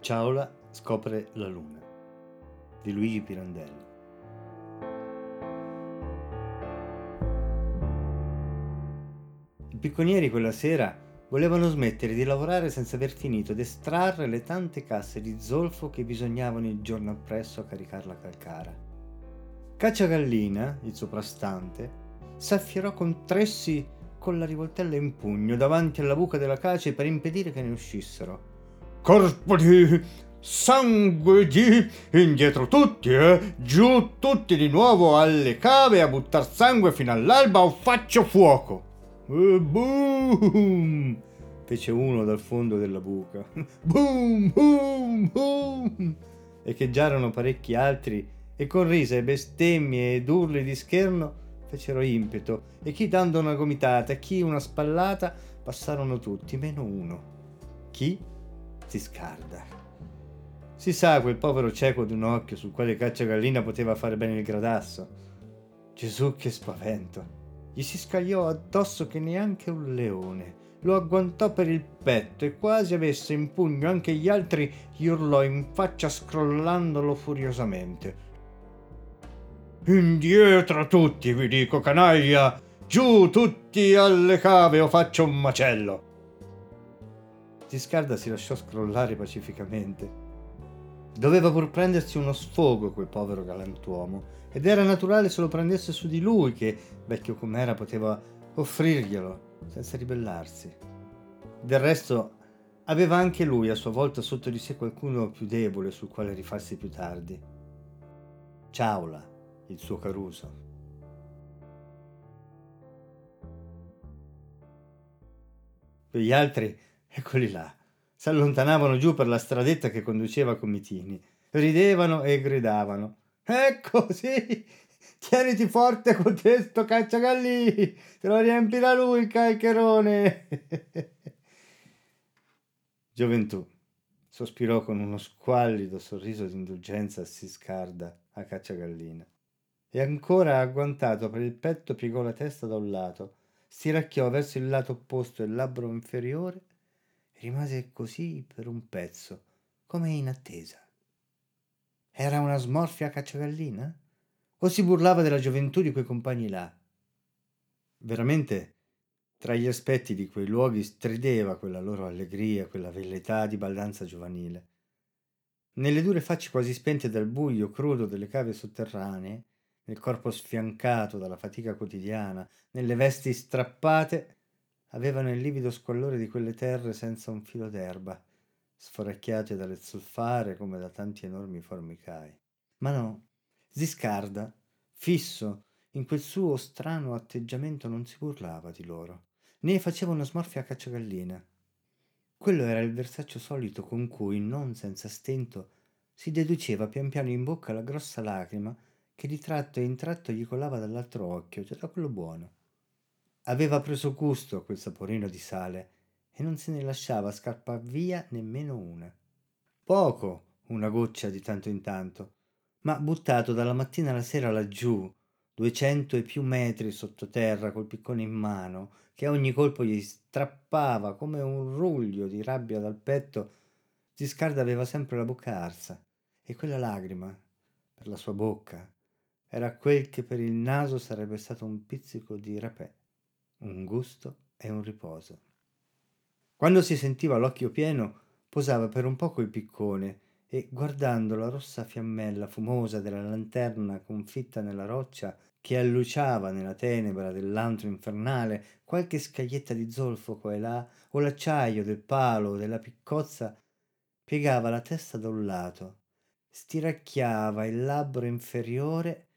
Ciaola scopre la luna di Luigi Pirandello. I picconieri quella sera volevano smettere di lavorare senza aver finito di estrarre le tante casse di zolfo che bisognavano il giorno appresso a caricar la calcara. Cacciagallina, il soprastante, s'affierò con Tressi con la rivoltella in pugno davanti alla buca della cace per impedire che ne uscissero corpo di sangue di indietro tutti, eh? Giù tutti di nuovo alle cave a buttar sangue fino all'alba o faccio fuoco. E boom! fece uno dal fondo della buca. Boom, boom, boom! Echeggiarono parecchi altri e con risa e bestemmie ed urli di scherno fecero impeto e chi dando una gomitata, chi una spallata, passarono tutti, meno uno. Chi? Si scarda. Si sa quel povero cieco d'un occhio sul quale Cacciagallina poteva fare bene il gradasso. Gesù che spavento! Gli si scagliò addosso che neanche un leone. Lo agguantò per il petto e quasi avesse in pugno anche gli altri gli urlò in faccia scrollandolo furiosamente. Indietro tutti, vi dico, canaglia! Giù tutti alle cave o faccio un macello! Giscarda si lasciò scrollare pacificamente. Doveva pur prendersi uno sfogo quel povero galantuomo, ed era naturale se lo prendesse su di lui che, vecchio com'era, poteva offrirglielo senza ribellarsi. Del resto, aveva anche lui a sua volta sotto di sé qualcuno più debole sul quale rifarsi più tardi. Ciaula, il suo Caruso. Per gli altri Eccoli là. Si allontanavano giù per la stradetta che conduceva a Comitini. Ridevano e gridavano. Ecco, sì, tieniti forte con questo cacciagallì, te lo riempirà lui il calcherone. Gioventù, sospirò con uno squallido sorriso d'indulgenza a Siscarda, a cacciagallina. E ancora agguantato per il petto piegò la testa da un lato, stiracchiò verso il lato opposto il labbro inferiore rimase così per un pezzo, come in attesa. Era una smorfia cacciagallina? O si burlava della gioventù di quei compagni là? Veramente, tra gli aspetti di quei luoghi strideva quella loro allegria, quella velletà di baldanza giovanile. Nelle dure facce quasi spente dal buio crudo delle cave sotterranee, nel corpo sfiancato dalla fatica quotidiana, nelle vesti strappate, avevano il livido squallore di quelle terre senza un filo d'erba, sforacchiate dalle zolfare come da tanti enormi formicai. Ma no, Ziscarda, fisso in quel suo strano atteggiamento, non si burlava di loro, né faceva una smorfia a cacciagallina. Quello era il versaccio solito con cui, non senza stento, si deduceva pian piano in bocca la grossa lacrima che di tratto in tratto gli colava dall'altro occhio, cioè da quello buono. Aveva preso gusto a quel saporino di sale e non se ne lasciava scappar via nemmeno una. Poco, una goccia di tanto in tanto, ma buttato dalla mattina alla sera laggiù, duecento e più metri sottoterra col piccone in mano, che a ogni colpo gli strappava come un ruglio di rabbia dal petto, Giscarda aveva sempre la bocca arsa e quella lagrima, per la sua bocca, era quel che per il naso sarebbe stato un pizzico di rapè un gusto e un riposo. Quando si sentiva l'occhio pieno, posava per un poco il piccone e, guardando la rossa fiammella fumosa della lanterna confitta nella roccia che alluciava nella tenebra dell'antro infernale qualche scaglietta di zolfo qua e là, o l'acciaio del palo o della piccozza, piegava la testa da un lato, stiracchiava il labbro inferiore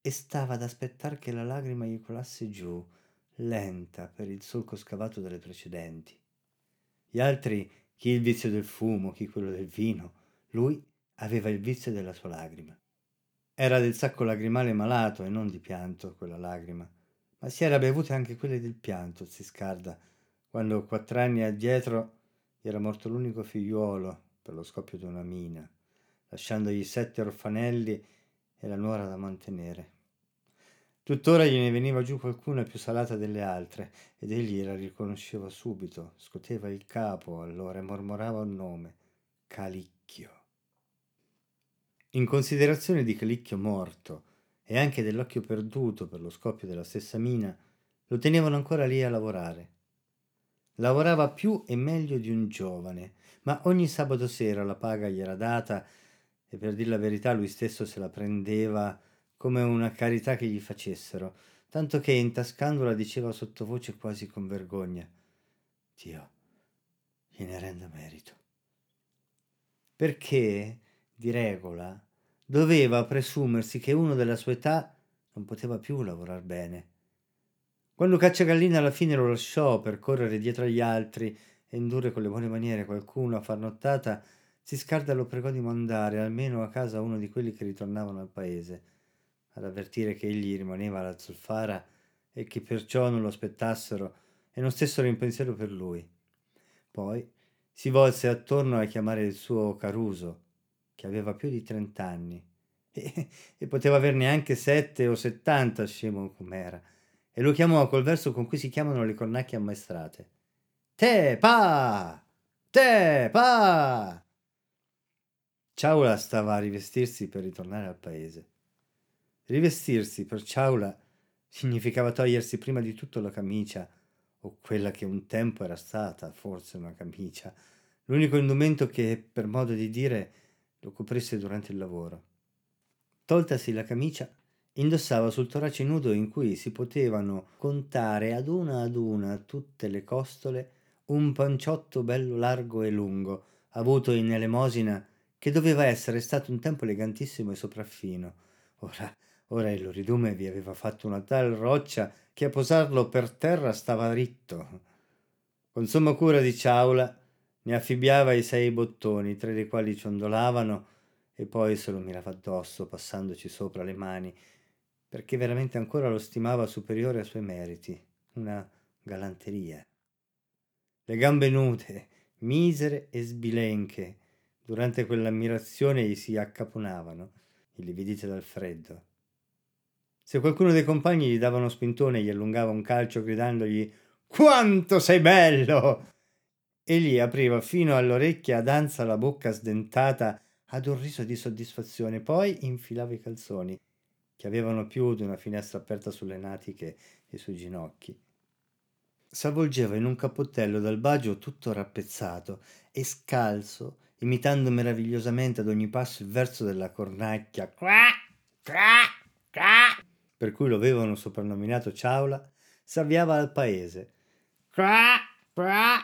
e stava ad aspettar che la lagrima gli colasse giù, lenta per il solco scavato dalle precedenti. Gli altri, chi il vizio del fumo, chi quello del vino, lui aveva il vizio della sua lagrima. Era del sacco lagrimale malato e non di pianto quella lagrima, ma si era bevute anche quelle del pianto, Ziscarda, quando quattro anni addietro gli era morto l'unico figliuolo per lo scoppio di una mina, lasciandogli sette orfanelli e la nuora da mantenere. Tuttora gliene veniva giù qualcuna più salata delle altre, ed egli la riconosceva subito, scoteva il capo allora e mormorava un nome. Calicchio. In considerazione di Calicchio morto e anche dell'occhio perduto per lo scoppio della stessa mina, lo tenevano ancora lì a lavorare. Lavorava più e meglio di un giovane, ma ogni sabato sera la paga gli era data e per dir la verità lui stesso se la prendeva come una carità che gli facessero, tanto che intascandola diceva sottovoce quasi con vergogna Dio gliene renda merito. Perché, di regola, doveva presumersi che uno della sua età non poteva più lavorar bene. Quando Cacciagallina alla fine lo lasciò per correre dietro agli altri e indurre con le buone maniere qualcuno a far nottata, Ziscarda lo pregò di mandare almeno a casa uno di quelli che ritornavano al paese, ad avvertire che egli rimaneva alla zolfara e che perciò non lo aspettassero e non stessero in pensiero per lui. Poi si volse attorno a chiamare il suo Caruso, che aveva più di trent'anni e, e poteva averne anche sette o settanta, scemo com'era, e lo chiamò col verso con cui si chiamano le cornacchie ammaestrate. Te pa! Te pa! Ciaula stava a rivestirsi per ritornare al paese. Rivestirsi per Ciaula significava togliersi prima di tutto la camicia, o quella che un tempo era stata, forse una camicia, l'unico indumento che, per modo di dire, lo coprisse durante il lavoro. Toltasi la camicia, indossava sul torace nudo in cui si potevano contare ad una ad una tutte le costole un panciotto bello largo e lungo, avuto in elemosina, che doveva essere stato un tempo elegantissimo e sopraffino. Ora, ora il loridume vi aveva fatto una tal roccia che a posarlo per terra stava ritto. Con somma cura di Ciaula ne affibbiava i sei bottoni, tre dei quali ciondolavano, e poi se lo mirava addosso, passandoci sopra le mani, perché veramente ancora lo stimava superiore ai suoi meriti, una galanteria. Le gambe nude, misere e sbilenche, durante quell'ammirazione gli si accaponavano, i lividite dal freddo. Se qualcuno dei compagni gli dava uno spintone e gli allungava un calcio gridandogli Quanto sei bello! Egli apriva fino all'orecchia ad ansa la bocca sdentata ad un riso di soddisfazione, poi infilava i calzoni, che avevano più di una finestra aperta sulle natiche e sui ginocchi. S'avvolgeva in un cappottello dal bagio tutto rappezzato e scalzo, imitando meravigliosamente ad ogni passo il verso della cornacchia. Qua, qua, qua per cui lo avevano soprannominato Ciaula, s'avviava al paese. Qua, qua.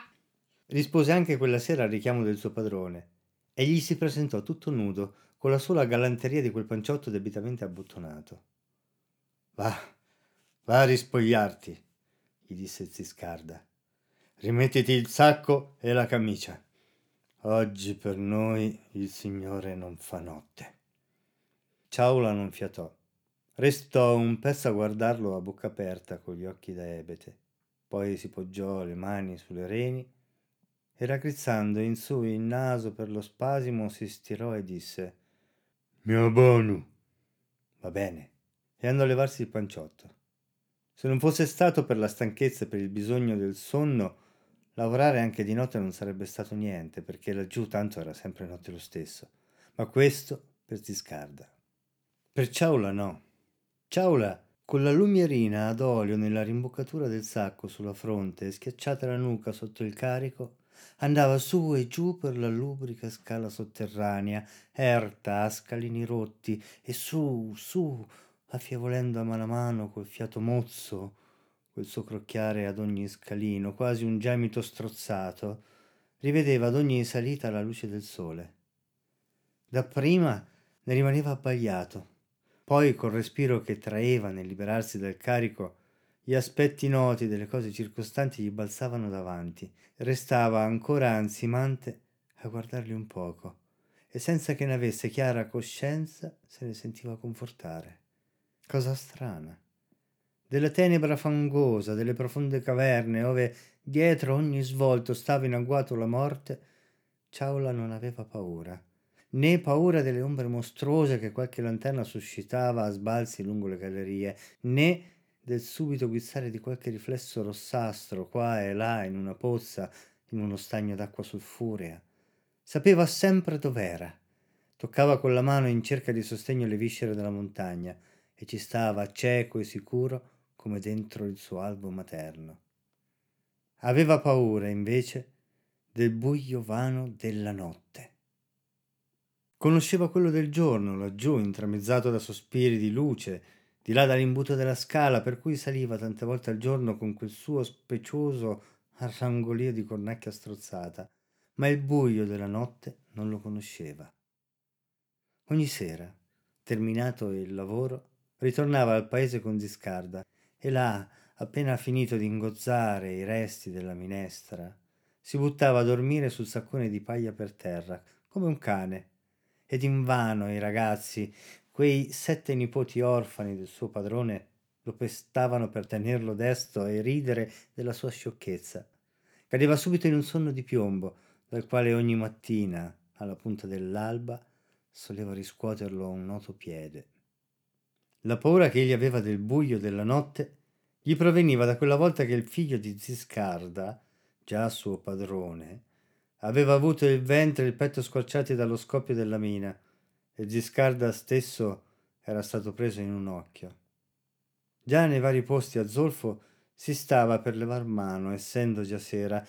Rispose anche quella sera al richiamo del suo padrone e gli si presentò tutto nudo, con la sola galanteria di quel panciotto debitamente abbottonato. Va, va a rispogliarti, gli disse Ziscarda. Rimettiti il sacco e la camicia. Oggi per noi il Signore non fa notte. Ciaula non fiatò. Restò un pezzo a guardarlo a bocca aperta con gli occhi da ebete. Poi si poggiò le mani sulle reni e raggrizzando in su il naso per lo spasimo si stirò e disse Mio buono. Va bene. E andò a levarsi il panciotto. Se non fosse stato per la stanchezza e per il bisogno del sonno, lavorare anche di notte non sarebbe stato niente, perché laggiù tanto era sempre notte lo stesso. Ma questo per Ziscarda. Per Ciaula no. Ciaula, con la lumierina ad olio nella rimboccatura del sacco sulla fronte e schiacciata la nuca sotto il carico, andava su e giù per la lubrica scala sotterranea, erta a scalini rotti, e su, su, affievolendo a mano a mano col fiato mozzo, quel suo crocchiare ad ogni scalino, quasi un gemito strozzato, rivedeva ad ogni salita la luce del sole. Dapprima ne rimaneva abbagliato poi col respiro che traeva nel liberarsi dal carico, gli aspetti noti delle cose circostanti gli balzavano davanti. Restava ancora ansimante a guardarli un poco e senza che ne avesse chiara coscienza se ne sentiva confortare. Cosa strana. Della tenebra fangosa, delle profonde caverne, ove dietro ogni svolto stava in agguato la morte, Ciaula non aveva paura né paura delle ombre mostruose che qualche lanterna suscitava a sbalzi lungo le gallerie, né del subito guizzare di qualche riflesso rossastro qua e là in una pozza, in uno stagno d'acqua sulfurea. Sapeva sempre dov'era. Toccava con la mano in cerca di sostegno le viscere della montagna e ci stava cieco e sicuro come dentro il suo albo materno. Aveva paura, invece, del buio vano della notte. Conosceva quello del giorno, laggiù, intramezzato da sospiri di luce, di là dall'imbuto della scala, per cui saliva tante volte al giorno con quel suo specioso arrangolio di cornacchia strozzata, ma il buio della notte non lo conosceva. Ogni sera, terminato il lavoro, ritornava al paese con Ziscarda e là, appena finito di ingozzare i resti della minestra, si buttava a dormire sul saccone di paglia per terra, come un cane. Ed invano i ragazzi, quei sette nipoti orfani del suo padrone, lo pestavano per tenerlo desto e ridere della sua sciocchezza. Cadeva subito in un sonno di piombo, dal quale ogni mattina, alla punta dell'alba, soleva riscuoterlo un noto piede. La paura che egli aveva del buio della notte gli proveniva da quella volta che il figlio di Ziscarda, già suo padrone, aveva avuto il ventre e il petto squarciati dallo scoppio della mina e Ziscarda stesso era stato preso in un occhio. Già nei vari posti a Zolfo si stava per levar mano, essendo già sera,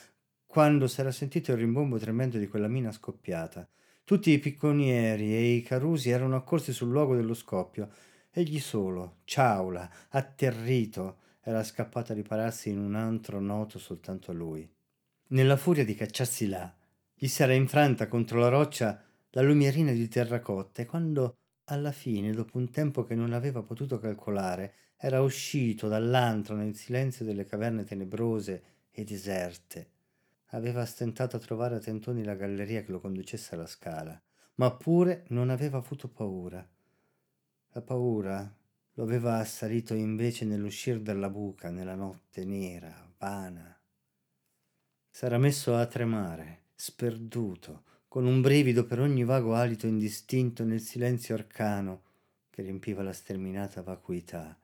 quando s'era sentito il rimbombo tremendo di quella mina scoppiata. Tutti i picconieri e i carusi erano accorsi sul luogo dello scoppio. Egli solo, Ciaula, atterrito, era scappato a ripararsi in un antro noto soltanto a lui. Nella furia di cacciarsi là, gli s'era infranta contro la roccia la lumierina di terracotta e quando alla fine, dopo un tempo che non aveva potuto calcolare, era uscito dall'antro nel silenzio delle caverne tenebrose e deserte, aveva stentato a trovare a tentoni la galleria che lo conducesse alla scala, ma pure non aveva avuto paura. La paura lo aveva assalito invece nell'uscir dalla buca, nella notte nera, vana. S'era messo a tremare, sperduto, con un brivido per ogni vago alito indistinto nel silenzio arcano che riempiva la sterminata vacuità,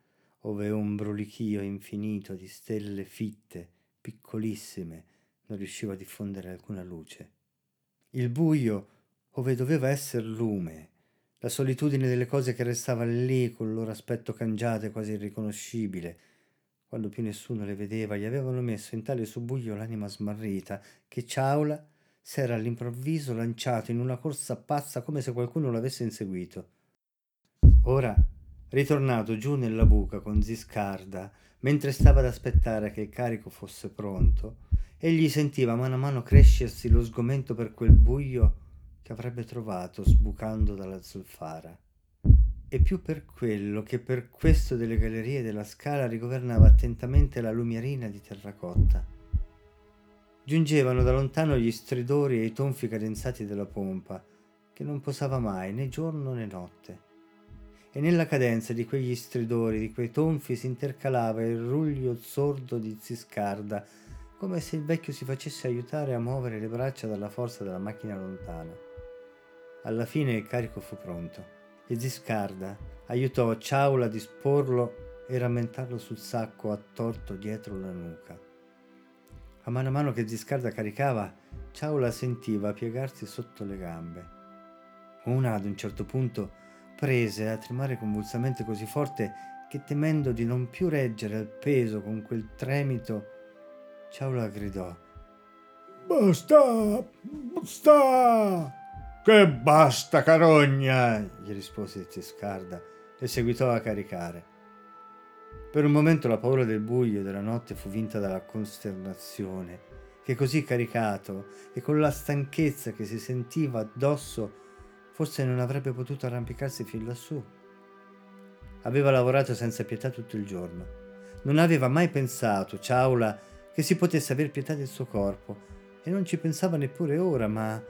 ove un brulichio infinito di stelle fitte, piccolissime, non riusciva a diffondere alcuna luce. Il buio, ove doveva esser lume, la solitudine delle cose che restavano lì col loro aspetto cangiato e quasi irriconoscibile. Quando più nessuno le vedeva, gli avevano messo in tale subbuglio l'anima smarrita che Ciaula s'era all'improvviso lanciato in una corsa pazza come se qualcuno l'avesse inseguito. Ora, ritornato giù nella buca con Ziscarda, mentre stava ad aspettare che il carico fosse pronto, egli sentiva mano a mano crescersi lo sgomento per quel buio che avrebbe trovato sbucando dalla zolfara. E più per quello che per questo delle gallerie della scala rigovernava attentamente la lumierina di terracotta. Giungevano da lontano gli stridori e i tonfi cadenzati della pompa, che non posava mai né giorno né notte. E nella cadenza di quegli stridori, di quei tonfi, si intercalava il ruglio sordo di Ziscarda, come se il vecchio si facesse aiutare a muovere le braccia dalla forza della macchina lontana. Alla fine il carico fu pronto e Ziscarda aiutò Ciaula a disporlo e rammentarlo sul sacco attorto dietro la nuca. A mano a mano che Ziscarda caricava, Ciaula sentiva piegarsi sotto le gambe. Una ad un certo punto prese a tremare convulsamente così forte che temendo di non più reggere al peso con quel tremito, Ciaula gridò Basta! Basta! Che basta, carogna! gli rispose Ciscarda e seguitò a caricare. Per un momento la paura del buio e della notte fu vinta dalla costernazione, che così caricato e con la stanchezza che si sentiva addosso, forse non avrebbe potuto arrampicarsi fin lassù. Aveva lavorato senza pietà tutto il giorno. Non aveva mai pensato, Ciaula, che si potesse aver pietà del suo corpo, e non ci pensava neppure ora, ma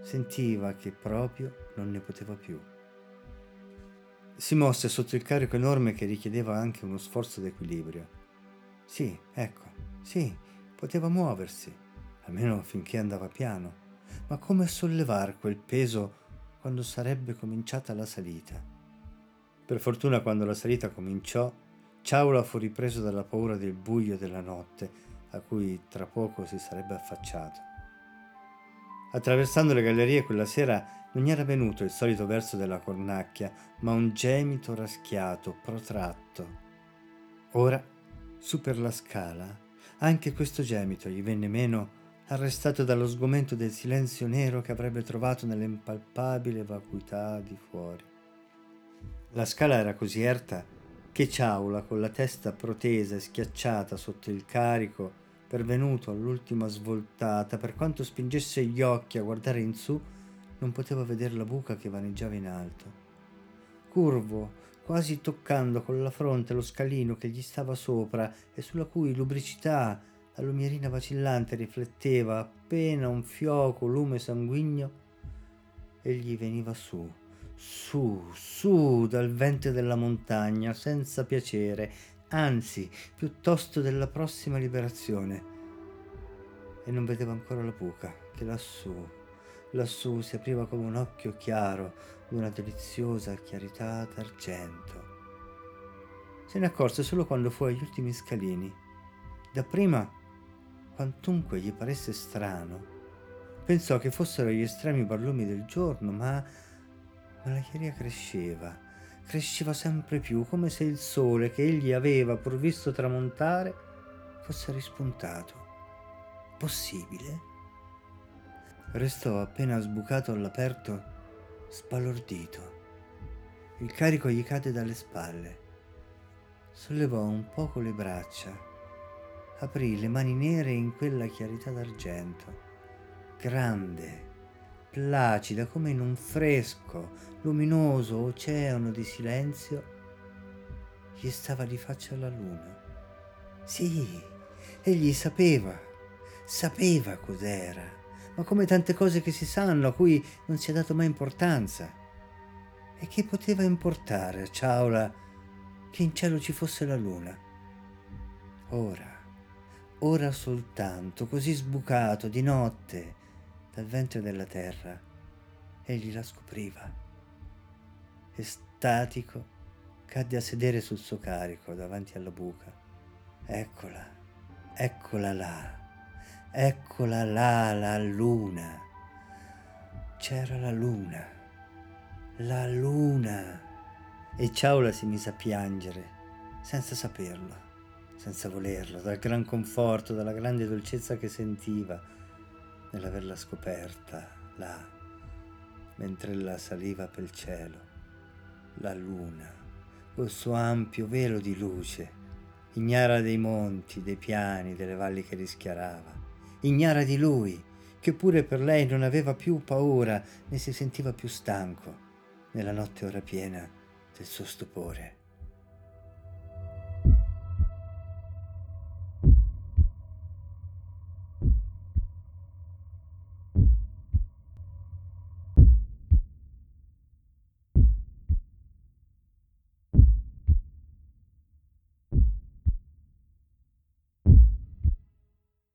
sentiva che proprio non ne poteva più. Si mosse sotto il carico enorme che richiedeva anche uno sforzo d'equilibrio. Sì, ecco, sì, poteva muoversi, almeno finché andava piano, ma come sollevar quel peso quando sarebbe cominciata la salita? Per fortuna quando la salita cominciò, Ciaula fu ripreso dalla paura del buio della notte a cui tra poco si sarebbe affacciato. Attraversando le gallerie quella sera non gli era venuto il solito verso della cornacchia, ma un gemito raschiato, protratto. Ora, su per la scala, anche questo gemito gli venne meno, arrestato dallo sgomento del silenzio nero che avrebbe trovato nell'impalpabile vacuità di fuori. La scala era così erta che Ciaula, con la testa protesa e schiacciata sotto il carico, pervenuto all'ultima svoltata, per quanto spingesse gli occhi a guardare in su, non poteva vedere la buca che vaneggiava in alto. Curvo, quasi toccando con la fronte lo scalino che gli stava sopra e sulla cui lubricità la lumierina vacillante rifletteva appena un fioco lume sanguigno, egli veniva su, su, su dal vento della montagna, senza piacere, anzi, piuttosto della prossima liberazione. E non vedeva ancora la buca, che lassù, lassù si apriva come un occhio chiaro d'una deliziosa chiarità d'argento. Se ne accorse solo quando fu agli ultimi scalini. Dapprima, quantunque gli paresse strano, pensò che fossero gli estremi barlumi del giorno, ma, ma la chiaria cresceva cresceva sempre più, come se il sole che egli aveva pur visto tramontare fosse rispuntato. Possibile? Restò appena sbucato all'aperto, sbalordito. Il carico gli cade dalle spalle. Sollevò un poco le braccia, aprì le mani nere in quella chiarità d'argento, grande, placida come in un fresco, luminoso oceano di silenzio, gli stava di faccia la luna. Sì, egli sapeva, sapeva cos'era, ma come tante cose che si sanno a cui non si è dato mai importanza. E che poteva importare a Ciaula che in cielo ci fosse la luna? Ora, ora soltanto, così sbucato di notte, dal ventre della terra, egli la scopriva. Estatico, cadde a sedere sul suo carico davanti alla buca. Eccola, eccola là, eccola là la luna. C'era la luna, la luna. E Ciaula si mise a piangere, senza saperlo, senza volerlo, dal gran conforto, dalla grande dolcezza che sentiva nell'averla scoperta là, mentre ella saliva per il cielo, la luna, col suo ampio velo di luce, ignara dei monti, dei piani, delle valli che rischiarava, ignara di lui, che pure per lei non aveva più paura né si sentiva più stanco nella notte ora piena del suo stupore.